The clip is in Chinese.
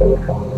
Okay.